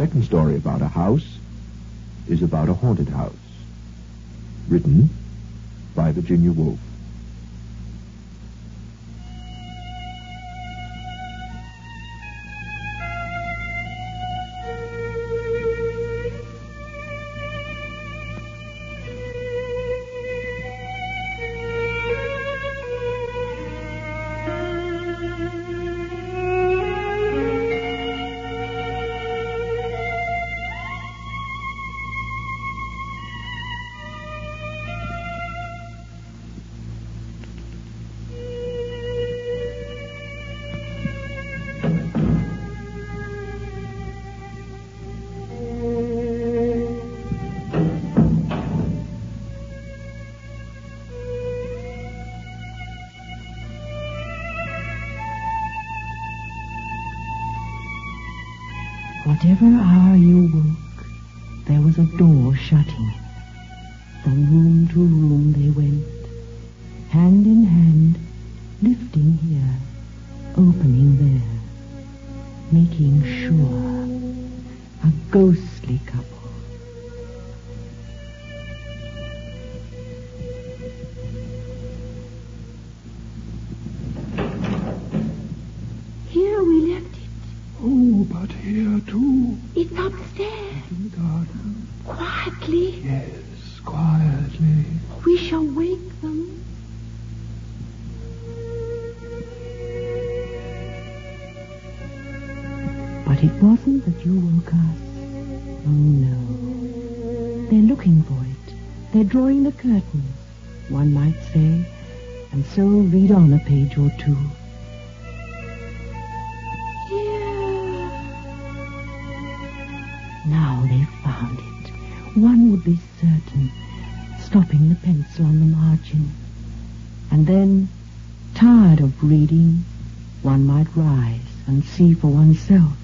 Second story about a house is about a haunted house. Written by Virginia Woolf. Whatever hour you woke, there was a door shutting. From room to room they went, hand in hand, lifting here, opening there, making sure. A ghostly It's upstairs. in the garden. Quietly. Yes, quietly. We shall wake them. But it wasn't that you woke us. Oh, no. They're looking for it. They're drawing the curtains, one might say, and so read on a page or two. One would be certain, stopping the pencil on the margin. And then, tired of reading, one might rise and see for oneself.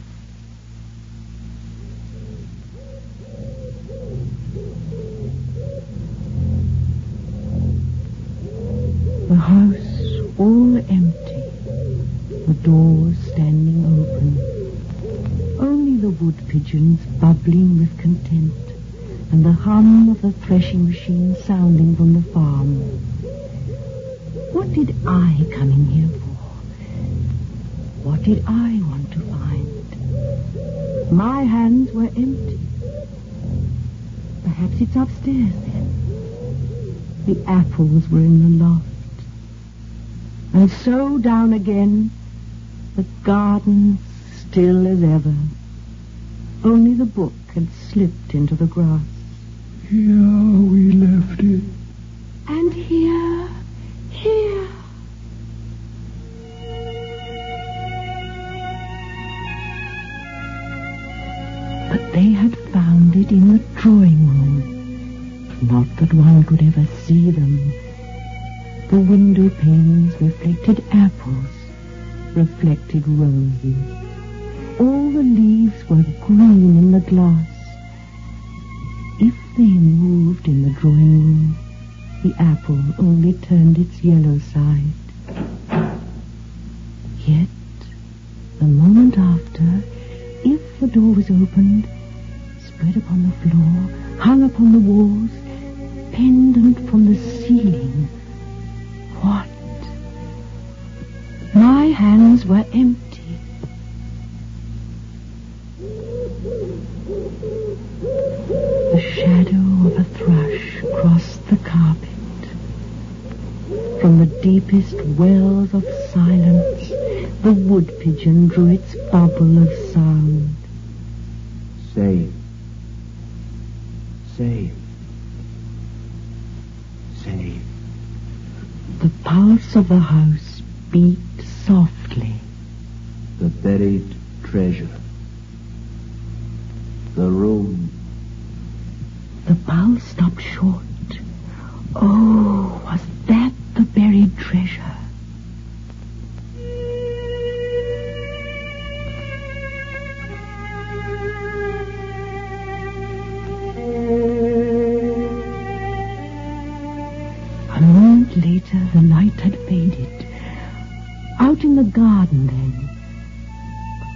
The house all empty, the doors standing open. Only the wood pigeons bubbling with content, and the hum of the threshing machine sounding from the farm. What did I come in here for? What did I want to find? My hands were empty. Perhaps it's upstairs then. The apples were in the loft. And so down again, the garden still as ever. Only the book had slipped into the grass. Here we left it. And here. Here. But they had found it in the drawing room. Not that one could ever see them. The window panes reflected apples, reflected roses. All the leaves were green in the glass. If they moved in the drawing room, the apple only turned its yellow side. Yet, the moment after, if the door was opened, spread upon the floor, hung upon the walls, pendant from the ceiling, what? My hands were empty. Deepest wells of silence, the wood pigeon drew its bubble of sound. Safe. Safe. Safe. The pulse of the house beat softly. The buried treasure. The room. The pulse stopped short. Oh, was the buried treasure? A moment later, the light had faded. Out in the garden, then.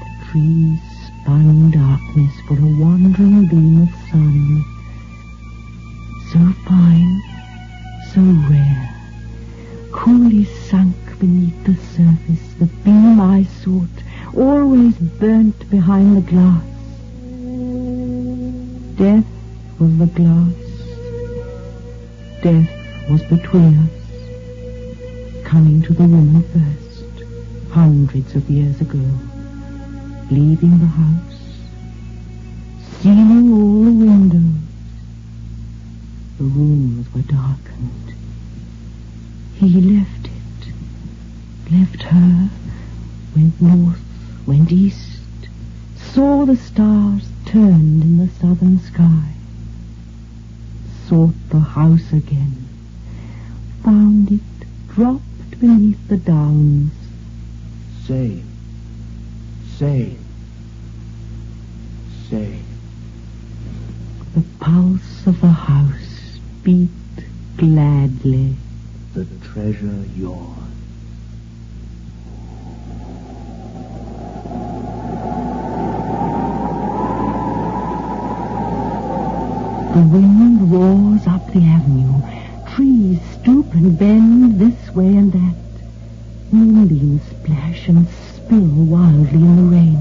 The trees spun darkness for a wandering beam of the the beam I sought, always burnt behind the glass. Death was the glass. Death was between us, coming to the woman first, hundreds of years ago, leaving the house, sealing all the windows. The rooms were darkened. He left left her, went north, went east, saw the stars turned in the southern sky, sought the house again, found it dropped beneath the downs. Say. Say. Say. The pulse of the house beat gladly. The treasure yours. The wind roars up the avenue. Trees stoop and bend this way and that. Moonbeams splash and spill wildly in the rain.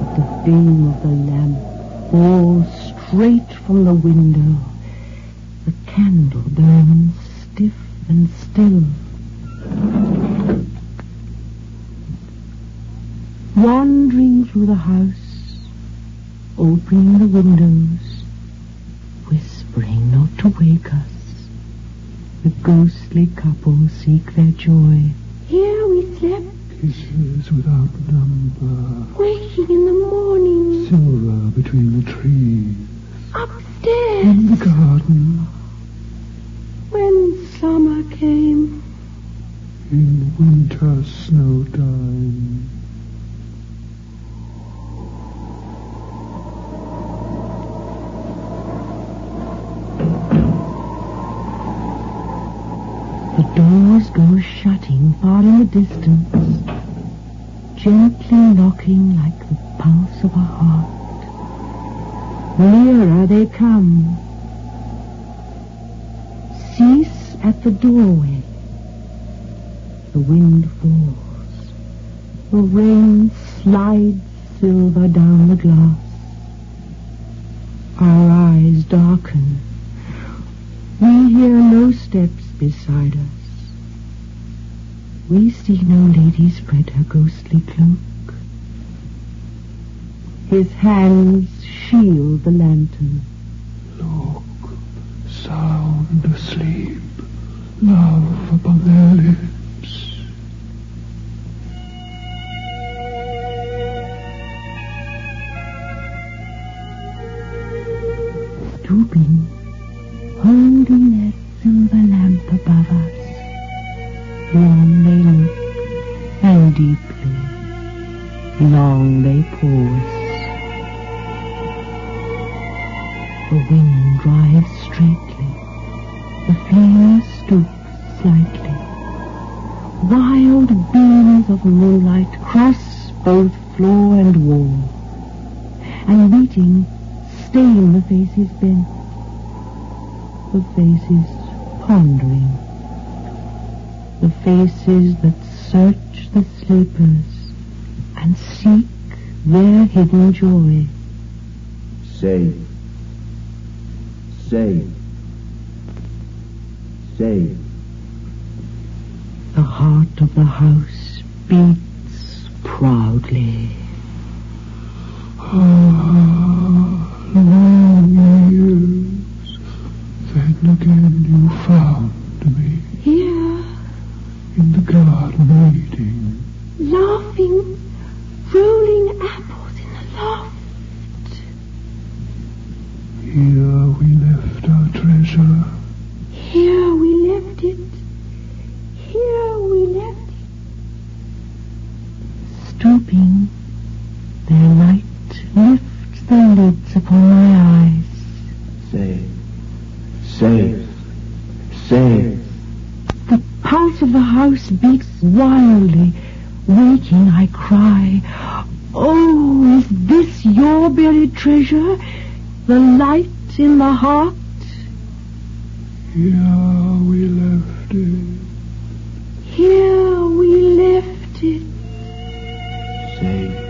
But the beam of the lamp falls straight from the window. The candle burns stiff and still. Wandering through the house, opening the windows, to wake us. The ghostly couple seek their joy. Here we slept, Kisses without number. waking in the morning, Silver between the trees. upstairs. In the garden. When summer came, In winter snow time. Doors go shutting far in the distance, gently knocking like the pulse of a heart. Nearer they come. Cease at the doorway. The wind falls. The rain slides silver down the glass. Our eyes darken. We hear no steps beside us. We see no lady spread her ghostly cloak. His hands shield the lantern. Look, sound asleep. Love upon their lips. And deeply, long they pause. The wind drives straightly, the flare stoops slightly. Wild beams of moonlight cross both floor and wall, and meeting, stain the faces bent, the faces pondering, the faces that search the sleepers and seek their hidden joy. Safe. Safe. Safe. The heart of the house beats proudly. Long oh. Buried treasure? The light in the heart? Here we left it. Here we left it. Safe.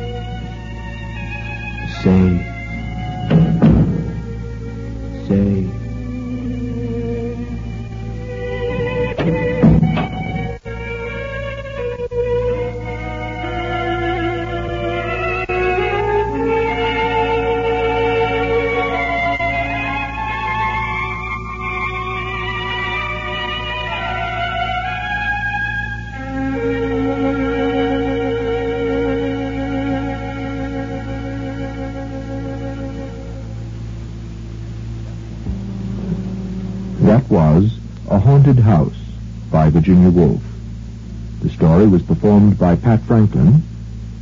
Haunted House by Virginia Woolf. The story was performed by Pat Franklin,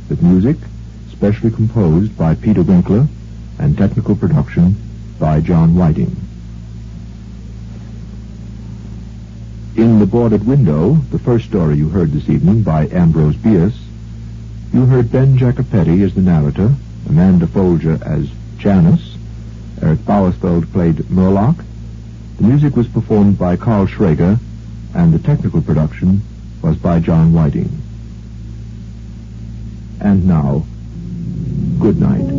with music specially composed by Peter Winkler and technical production by John Whiting. In The Boarded Window, the first story you heard this evening by Ambrose Bierce, you heard Ben Jacopetti as the narrator, Amanda Folger as Janice, Eric Bauersfeld played Murlock, the music was performed by Carl Schrager, and the technical production was by John Whiting. And now, good night.